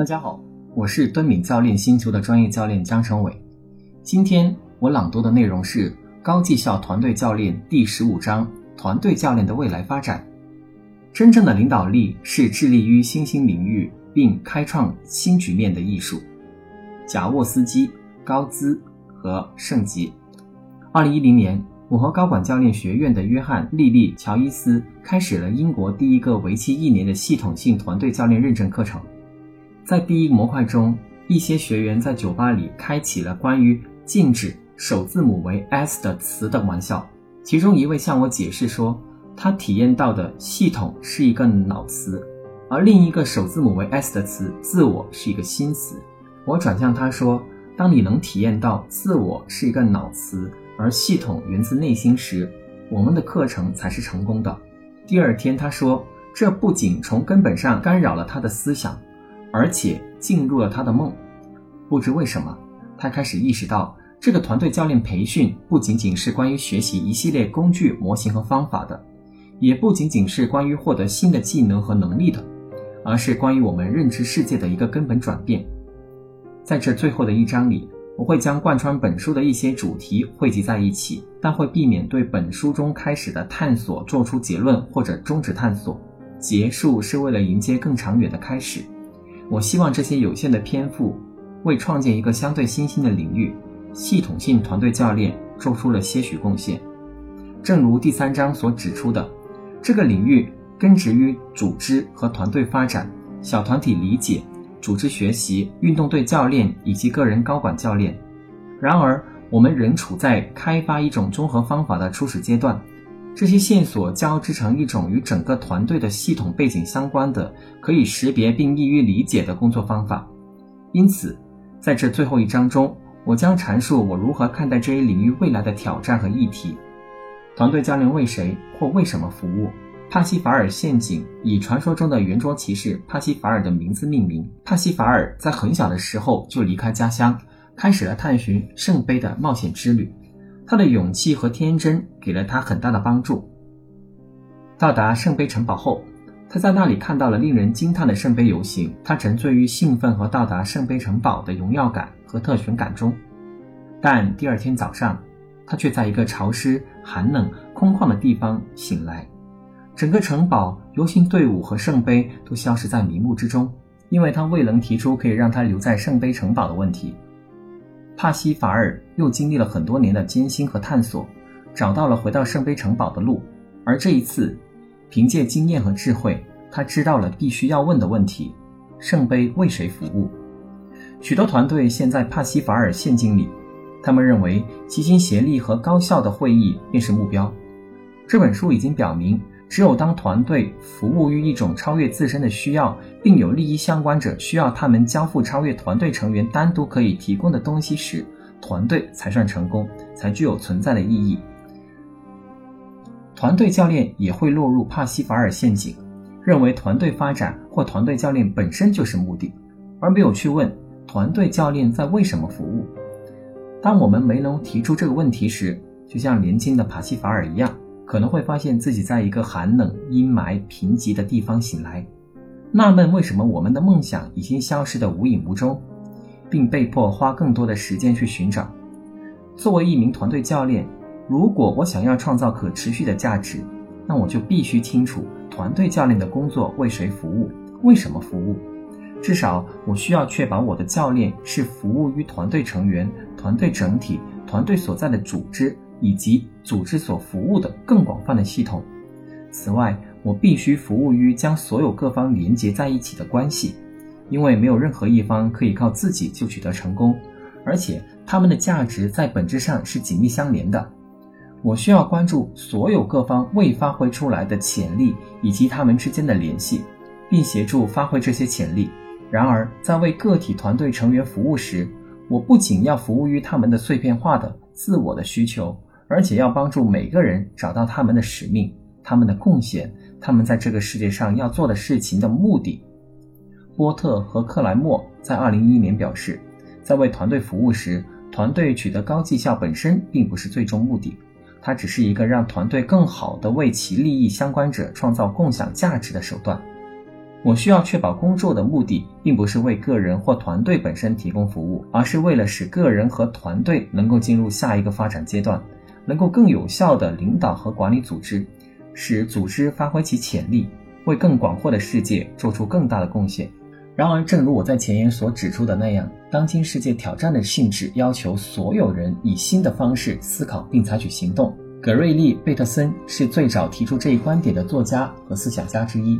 大家好，我是敦敏教练星球的专业教练江成伟。今天我朗读的内容是《高绩效团队教练》第十五章：团队教练的未来发展。真正的领导力是致力于新兴领域并开创新局面的艺术。贾沃斯基、高兹和圣吉。二零一零年，我和高管教练学院的约翰·莉莉·乔伊斯开始了英国第一个为期一年的系统性团队教练认证课程。在第一模块中，一些学员在酒吧里开启了关于禁止首字母为 S 的词的玩笑。其中一位向我解释说，他体验到的系统是一个脑词，而另一个首字母为 S 的词“自我”是一个新词。我转向他说：“当你能体验到自我是一个脑词，而系统源自内心时，我们的课程才是成功的。”第二天，他说：“这不仅从根本上干扰了他的思想。”而且进入了他的梦，不知为什么，他开始意识到，这个团队教练培训不仅仅是关于学习一系列工具、模型和方法的，也不仅仅是关于获得新的技能和能力的，而是关于我们认知世界的一个根本转变。在这最后的一章里，我会将贯穿本书的一些主题汇集在一起，但会避免对本书中开始的探索做出结论或者终止探索。结束是为了迎接更长远的开始。我希望这些有限的篇幅为创建一个相对新兴的领域——系统性团队教练做出了些许贡献。正如第三章所指出的，这个领域根植于组织和团队发展、小团体理解、组织学习、运动队教练以及个人高管教练。然而，我们仍处在开发一种综合方法的初始阶段。这些线索交织成一种与整个团队的系统背景相关的、可以识别并易于理解的工作方法。因此，在这最后一章中，我将阐述我如何看待这一领域未来的挑战和议题。团队教练为谁或为什么服务？帕西法尔陷阱以传说中的圆桌骑士帕西法尔的名字命名。帕西法尔在很小的时候就离开家乡，开始了探寻圣杯的冒险之旅。他的勇气和天真给了他很大的帮助。到达圣杯城堡后，他在那里看到了令人惊叹的圣杯游行。他沉醉于兴奋和到达圣杯城堡的荣耀感和特权感中。但第二天早上，他却在一个潮湿、寒冷、空旷的地方醒来。整个城堡、游行队伍和圣杯都消失在迷雾之中，因为他未能提出可以让他留在圣杯城堡的问题。帕西法尔又经历了很多年的艰辛和探索，找到了回到圣杯城堡的路。而这一次，凭借经验和智慧，他知道了必须要问的问题：圣杯为谁服务？许多团队陷在帕西法尔陷阱里，他们认为齐心协力和高效的会议便是目标。这本书已经表明。只有当团队服务于一种超越自身的需要，并有利益相关者需要他们交付超越团队成员单独可以提供的东西时，团队才算成功，才具有存在的意义。团队教练也会落入帕西法尔陷阱，认为团队发展或团队教练本身就是目的，而没有去问团队教练在为什么服务。当我们没能提出这个问题时，就像年轻的帕西法尔一样。可能会发现自己在一个寒冷、阴霾、贫瘠的地方醒来，纳闷为什么我们的梦想已经消失得无影无踪，并被迫花更多的时间去寻找。作为一名团队教练，如果我想要创造可持续的价值，那我就必须清楚团队教练的工作为谁服务，为什么服务。至少我需要确保我的教练是服务于团队成员、团队整体、团队所在的组织。以及组织所服务的更广泛的系统。此外，我必须服务于将所有各方连接在一起的关系，因为没有任何一方可以靠自己就取得成功，而且他们的价值在本质上是紧密相连的。我需要关注所有各方未发挥出来的潜力以及他们之间的联系，并协助发挥这些潜力。然而，在为个体团队成员服务时，我不仅要服务于他们的碎片化的自我的需求。而且要帮助每个人找到他们的使命、他们的贡献、他们在这个世界上要做的事情的目的。波特和克莱默在2011年表示，在为团队服务时，团队取得高绩效本身并不是最终目的，它只是一个让团队更好地为其利益相关者创造共享价值的手段。我需要确保工作的目的并不是为个人或团队本身提供服务，而是为了使个人和团队能够进入下一个发展阶段，能够更有效地领导和管理组织，使组织发挥其潜力，为更广阔的世界做出更大的贡献。然而，正如我在前言所指出的那样，当今世界挑战的性质要求所有人以新的方式思考并采取行动。葛瑞利·贝特森是最早提出这一观点的作家和思想家之一。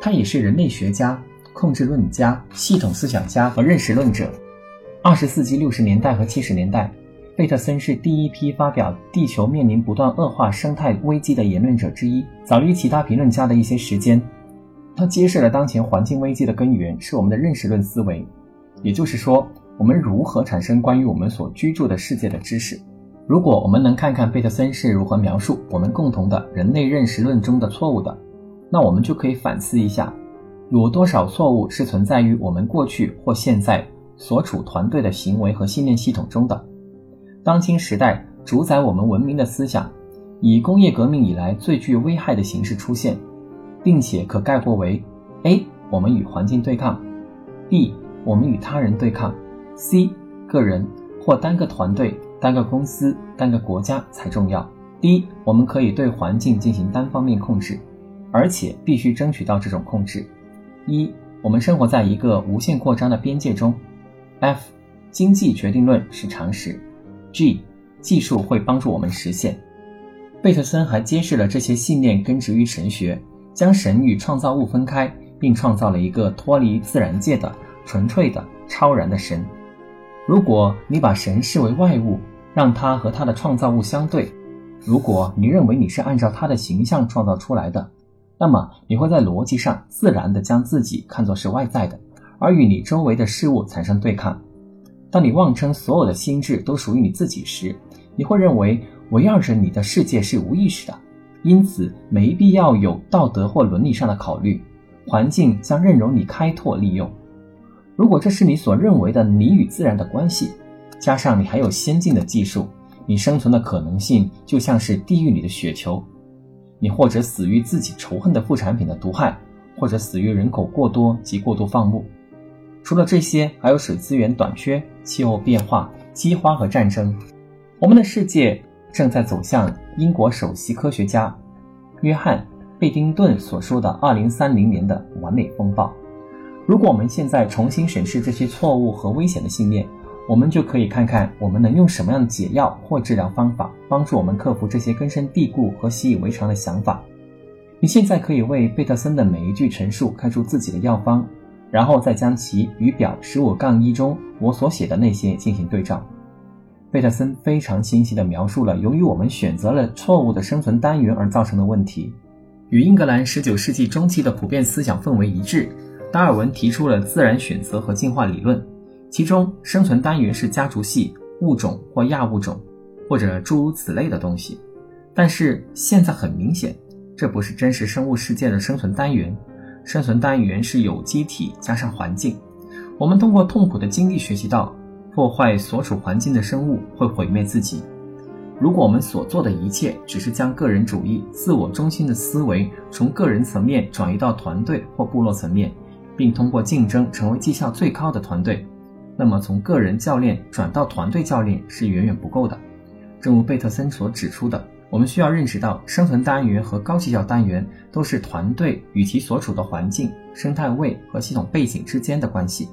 他也是人类学家、控制论家、系统思想家和认识论者。二十世纪六十年代和七十年代，贝特森是第一批发表“地球面临不断恶化生态危机”的言论者之一，早于其他评论家的一些时间。他揭示了当前环境危机的根源是我们的认识论思维，也就是说，我们如何产生关于我们所居住的世界的知识。如果我们能看看贝特森是如何描述我们共同的人类认识论中的错误的。那我们就可以反思一下，有多少错误是存在于我们过去或现在所处团队的行为和信念系统中的？当今时代主宰我们文明的思想，以工业革命以来最具危害的形式出现，并且可概括为：A. 我们与环境对抗；B. 我们与他人对抗；C. 个人或单个团队、单个公司、单个国家才重要；D. 我们可以对环境进行单方面控制。而且必须争取到这种控制。一，我们生活在一个无限扩张的边界中。F，经济决定论是常识。G，技术会帮助我们实现。贝特森还揭示了这些信念根植于神学，将神与创造物分开，并创造了一个脱离自然界的纯粹的超然的神。如果你把神视为外物，让它和他的创造物相对；如果你认为你是按照他的形象创造出来的，那么你会在逻辑上自然地将自己看作是外在的，而与你周围的事物产生对抗。当你妄称所有的心智都属于你自己时，你会认为围绕着你的世界是无意识的，因此没必要有道德或伦理上的考虑。环境将任由你开拓利用。如果这是你所认为的你与自然的关系，加上你还有先进的技术，你生存的可能性就像是地狱里的雪球。你或者死于自己仇恨的副产品的毒害，或者死于人口过多及过度放牧。除了这些，还有水资源短缺、气候变化、饥荒和战争。我们的世界正在走向英国首席科学家约翰·贝丁顿所说的2030年的完美风暴。如果我们现在重新审视这些错误和危险的信念，我们就可以看看我们能用什么样的解药或治疗方法帮助我们克服这些根深蒂固和习以为常的想法。你现在可以为贝特森的每一句陈述开出自己的药方，然后再将其与表十五杠一中我所写的那些进行对照。贝特森非常清晰地描述了由于我们选择了错误的生存单元而造成的问题，与英格兰十九世纪中期的普遍思想氛围一致。达尔文提出了自然选择和进化理论。其中，生存单元是家族系、物种或亚物种，或者诸如此类的东西。但是现在很明显，这不是真实生物世界的生存单元。生存单元是有机体加上环境。我们通过痛苦的经历学习到，破坏所处环境的生物会毁灭自己。如果我们所做的一切只是将个人主义、自我中心的思维从个人层面转移到团队或部落层面，并通过竞争成为绩效最高的团队。那么，从个人教练转到团队教练是远远不够的。正如贝特森所指出的，我们需要认识到，生存单元和高绩效单元都是团队与其所处的环境、生态位和系统背景之间的关系。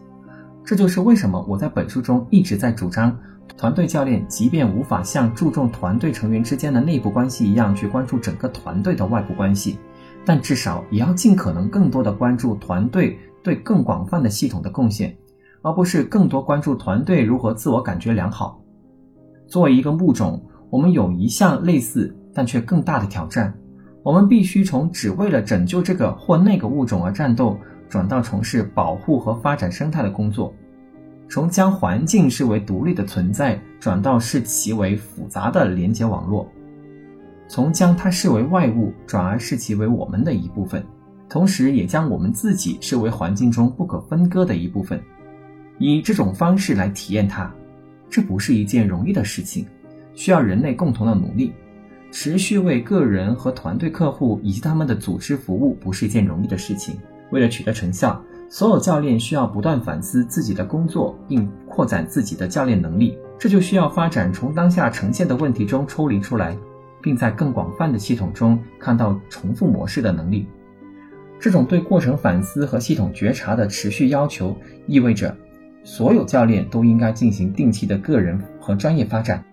这就是为什么我在本书中一直在主张，团队教练即便无法像注重团队成员之间的内部关系一样去关注整个团队的外部关系，但至少也要尽可能更多的关注团队对更广泛的系统的贡献。而不是更多关注团队如何自我感觉良好。作为一个物种，我们有一项类似但却更大的挑战：我们必须从只为了拯救这个或那个物种而战斗，转到从事保护和发展生态的工作；从将环境视为独立的存在，转到视其为复杂的连接网络；从将它视为外物，转而视其为我们的一部分，同时也将我们自己视为环境中不可分割的一部分。以这种方式来体验它，这不是一件容易的事情，需要人类共同的努力。持续为个人和团队客户以及他们的组织服务，不是一件容易的事情。为了取得成效，所有教练需要不断反思自己的工作，并扩展自己的教练能力。这就需要发展从当下呈现的问题中抽离出来，并在更广泛的系统中看到重复模式的能力。这种对过程反思和系统觉察的持续要求，意味着所有教练都应该进行定期的个人和专业发展，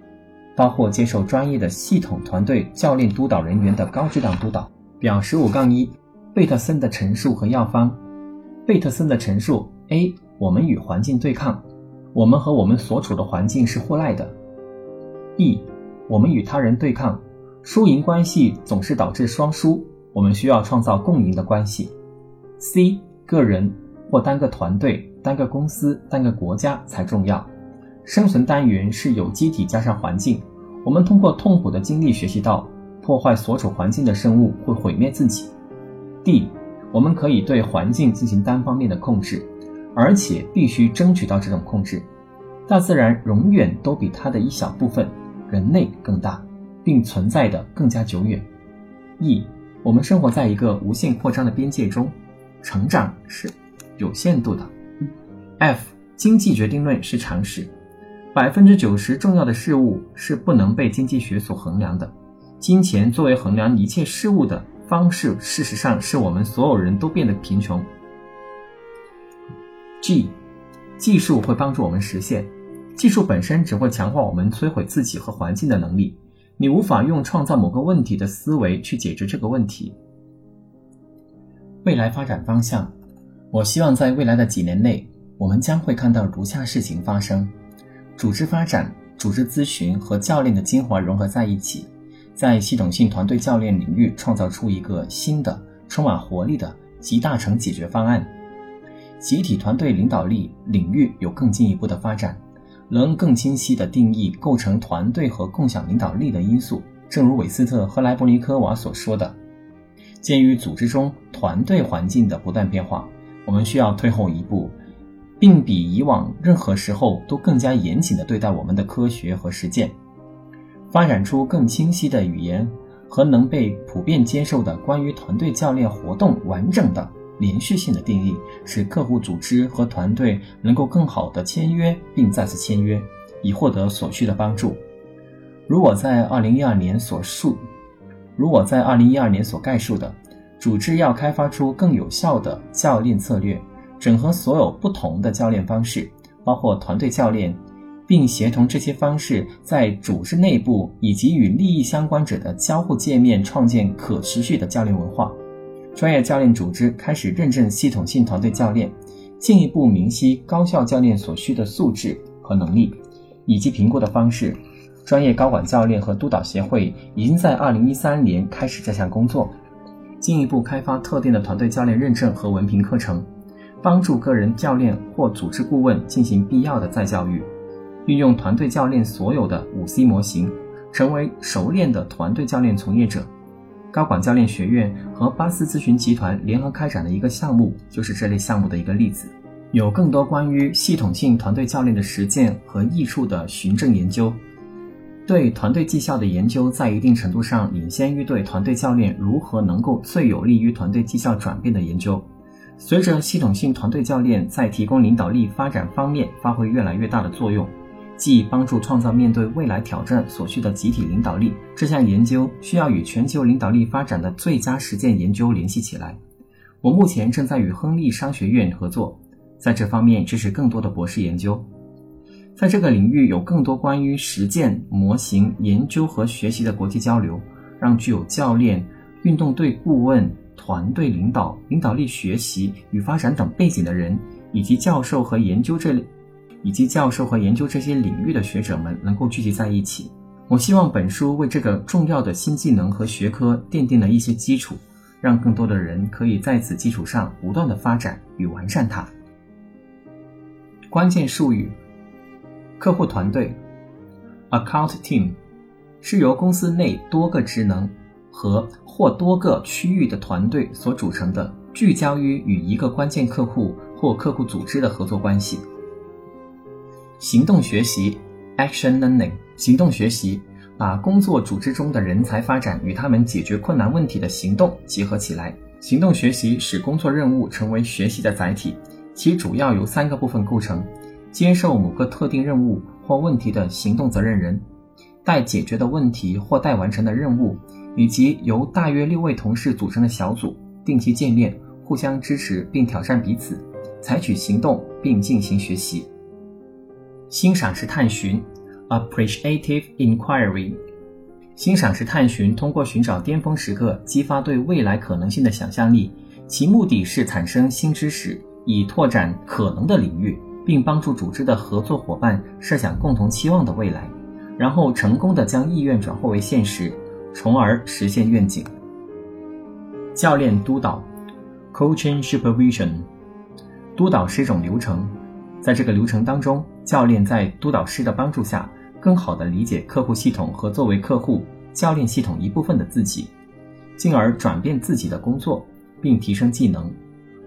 包括接受专业的系统团队教练督导人员的高质量督导。表十五杠一，贝特森的陈述和药方。贝特森的陈述：A. 我们与环境对抗，我们和我们所处的环境是互赖的。B. 我们与他人对抗，输赢关系总是导致双输，我们需要创造共赢的关系。C. 个人或单个团队、单个公司、单个国家才重要。生存单元是有机体加上环境，我们通过痛苦的经历学习到。破坏所处环境的生物会毁灭自己。D，我们可以对环境进行单方面的控制，而且必须争取到这种控制。大自然永远都比它的一小部分人类更大，并存在的更加久远。E，我们生活在一个无限扩张的边界中，成长是有限度的。F，经济决定论是常识，百分之九十重要的事物是不能被经济学所衡量的。金钱作为衡量一切事物的方式，事实上是我们所有人都变得贫穷。G，技术会帮助我们实现，技术本身只会强化我们摧毁自己和环境的能力。你无法用创造某个问题的思维去解决这个问题。未来发展方向，我希望在未来的几年内，我们将会看到如下事情发生：组织发展、组织咨询和教练的精华融合在一起。在系统性团队教练领域创造出一个新的、充满活力的集大成解决方案。集体团队领导力领域有更进一步的发展，能更清晰地定义构成团队和共享领导力的因素。正如韦斯特和莱伯尼科娃所说的，鉴于组织中团队环境的不断变化，我们需要退后一步，并比以往任何时候都更加严谨地对待我们的科学和实践。发展出更清晰的语言和能被普遍接受的关于团队教练活动完整的连续性的定义，使客户组织和团队能够更好的签约并再次签约，以获得所需的帮助。如我在二零一二年所述，如我在二零一二年所概述的，组织要开发出更有效的教练策略，整合所有不同的教练方式，包括团队教练。并协同这些方式在组织内部以及与利益相关者的交互界面，创建可持续的教练文化。专业教练组织开始认证系统性团队教练，进一步明晰高效教练所需的素质和能力，以及评估的方式。专业高管教练和督导协会已经在2013年开始这项工作，进一步开发特定的团队教练认证和文凭课程，帮助个人教练或组织顾问进行必要的再教育。运用团队教练所有的五 C 模型，成为熟练的团队教练从业者。高管教练学院和巴斯咨询集团联合开展的一个项目，就是这类项目的一个例子。有更多关于系统性团队教练的实践和益处的循证研究，对团队绩效的研究，在一定程度上领先于对团队教练如何能够最有利于团队绩效转变的研究。随着系统性团队教练在提供领导力发展方面发挥越来越大的作用。即帮助创造面对未来挑战所需的集体领导力。这项研究需要与全球领导力发展的最佳实践研究联系起来。我目前正在与亨利商学院合作，在这方面支持更多的博士研究。在这个领域有更多关于实践模型研究和学习的国际交流，让具有教练、运动队顾问、团队领导、领导力学习与发展等背景的人，以及教授和研究这类。以及教授和研究这些领域的学者们能够聚集在一起。我希望本书为这个重要的新技能和学科奠定了一些基础，让更多的人可以在此基础上不断的发展与完善它。关键术语：客户团队 （Account Team） 是由公司内多个职能和或多个区域的团队所组成的，聚焦于与一个关键客户或客户组织的合作关系。行动学习 （Action Learning） 行动学习把工作组织中的人才发展与他们解决困难问题的行动结合起来，行动学习使工作任务成为学习的载体，其主要由三个部分构成：接受某个特定任务或问题的行动责任人，待解决的问题或待完成的任务，以及由大约六位同事组成的小组，定期见面，互相支持并挑战彼此，采取行动并进行学习。欣赏式探寻 （appreciative inquiry）。欣赏式探寻通过寻找巅峰时刻，激发对未来可能性的想象力。其目的是产生新知识，以拓展可能的领域，并帮助组织的合作伙伴设想共同期望的未来，然后成功的将意愿转化为现实，从而实现愿景。教练督导 （Coaching Supervision） 督导是一种流程，在这个流程当中，教练在督导师的帮助下。更好地理解客户系统和作为客户教练系统一部分的自己，进而转变自己的工作，并提升技能。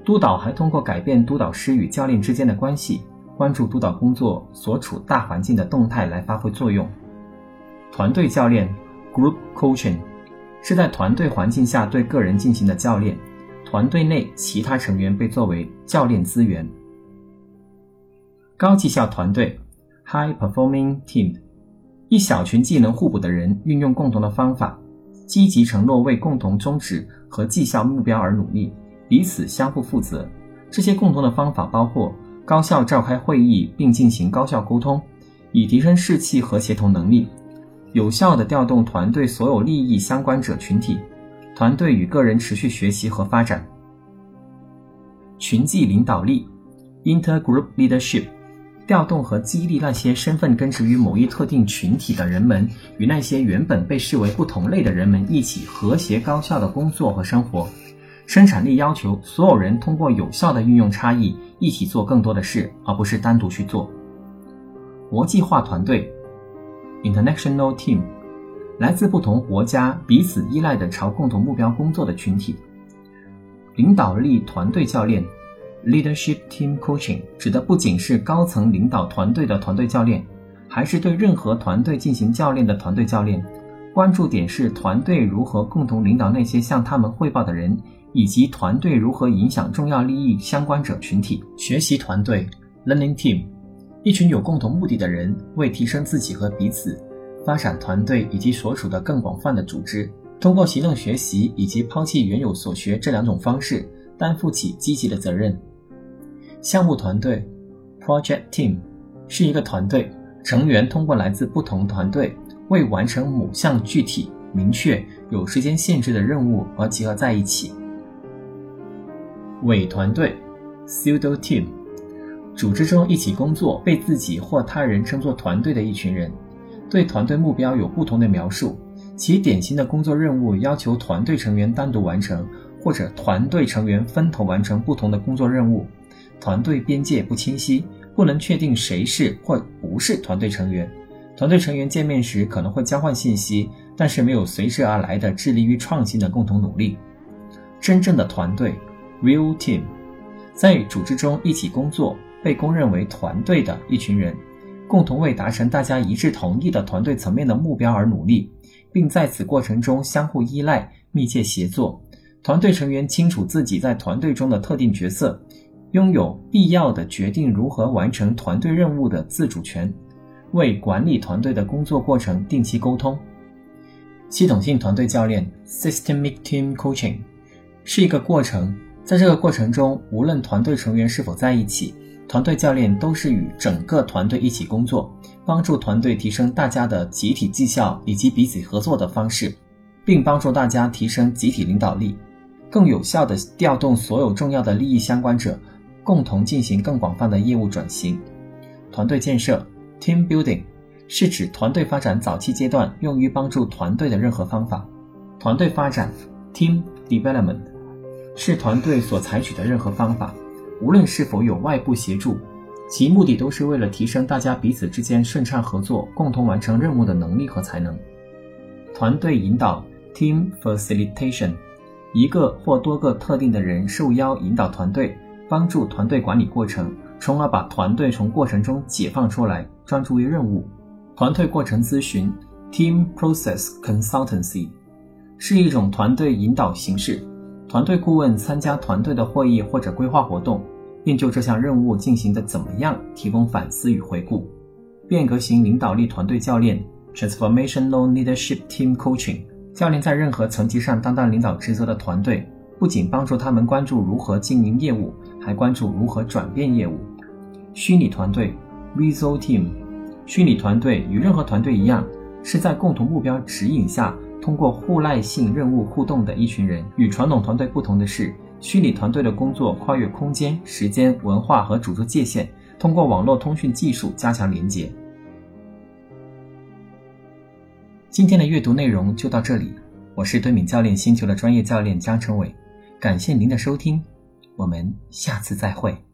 督导还通过改变督导师与教练之间的关系，关注督导工作所处大环境的动态来发挥作用。团队教练 （Group Coaching） 是在团队环境下对个人进行的教练，团队内其他成员被作为教练资源。高绩效团队 （High Performing Team）。一小群技能互补的人运用共同的方法，积极承诺为共同宗旨和绩效目标而努力，彼此相互负责。这些共同的方法包括高效召开会议并进行高效沟通，以提升士气和协同能力；有效地调动团队所有利益相关者群体，团队与个人持续学习和发展。群际领导力 （Intergroup Leadership）。调动和激励那些身份根植于某一特定群体的人们，与那些原本被视为不同类的人们一起和谐高效的工作和生活。生产力要求所有人通过有效的运用差异，一起做更多的事，而不是单独去做。国际化团队 （International Team） 来自不同国家、彼此依赖的朝共同目标工作的群体。领导力团队教练。Leadership Team Coaching 指的不仅是高层领导团队的团队教练，还是对任何团队进行教练的团队教练。关注点是团队如何共同领导那些向他们汇报的人，以及团队如何影响重要利益相关者群体。学习团队 Learning Team，一群有共同目的的人，为提升自己和彼此，发展团队以及所处的更广泛的组织，通过行动学习以及抛弃原有所学这两种方式，担负起积极的责任。项目团队 （Project Team） 是一个团队，成员通过来自不同团队，为完成某项具体、明确、有时间限制的任务而集合在一起。伪团队 （Pseudo Team） 组织中一起工作、被自己或他人称作团队的一群人，对团队目标有不同的描述。其典型的工作任务要求团队成员单独完成，或者团队成员分头完成不同的工作任务。团队边界不清晰，不能确定谁是或不是团队成员。团队成员见面时可能会交换信息，但是没有随之而来的致力于创新的共同努力。真正的团队 （real team） 在组织中一起工作，被公认为团队的一群人，共同为达成大家一致同意的团队层面的目标而努力，并在此过程中相互依赖、密切协作。团队成员清楚自己在团队中的特定角色。拥有必要的决定如何完成团队任务的自主权，为管理团队的工作过程定期沟通。系统性团队教练 （Systemic Team Coaching） 是一个过程，在这个过程中，无论团队成员是否在一起，团队教练都是与整个团队一起工作，帮助团队提升大家的集体绩效以及彼此合作的方式，并帮助大家提升集体领导力，更有效地调动所有重要的利益相关者。共同进行更广泛的业务转型。团队建设 （Team Building） 是指团队发展早期阶段用于帮助团队的任何方法。团队发展 （Team Development） 是团队所采取的任何方法，无论是否有外部协助，其目的都是为了提升大家彼此之间顺畅合作、共同完成任务的能力和才能。团队引导 （Team Facilitation） 一个或多个特定的人受邀引导团队。帮助团队管理过程，从而把团队从过程中解放出来，专注于任务。团队过程咨询 （Team Process Consultancy） 是一种团队引导形式。团队顾问参加团队的会议或者规划活动，并就这项任务进行的怎么样提供反思与回顾。变革型领导力团队教练 （Transformational Leadership Team Coaching） 教练在任何层级上担当领导职责的团队，不仅帮助他们关注如何经营业务，还关注如何转变业务。虚拟团队 （Visual Team） 虚拟团队与任何团队一样，是在共同目标指引下。通过互赖性任务互动的一群人，与传统团队不同的是，虚拟团队的工作跨越空间、时间、文化和主作界限，通过网络通讯技术加强连接。今天的阅读内容就到这里，我是对敏教练星球的专业教练张成伟，感谢您的收听，我们下次再会。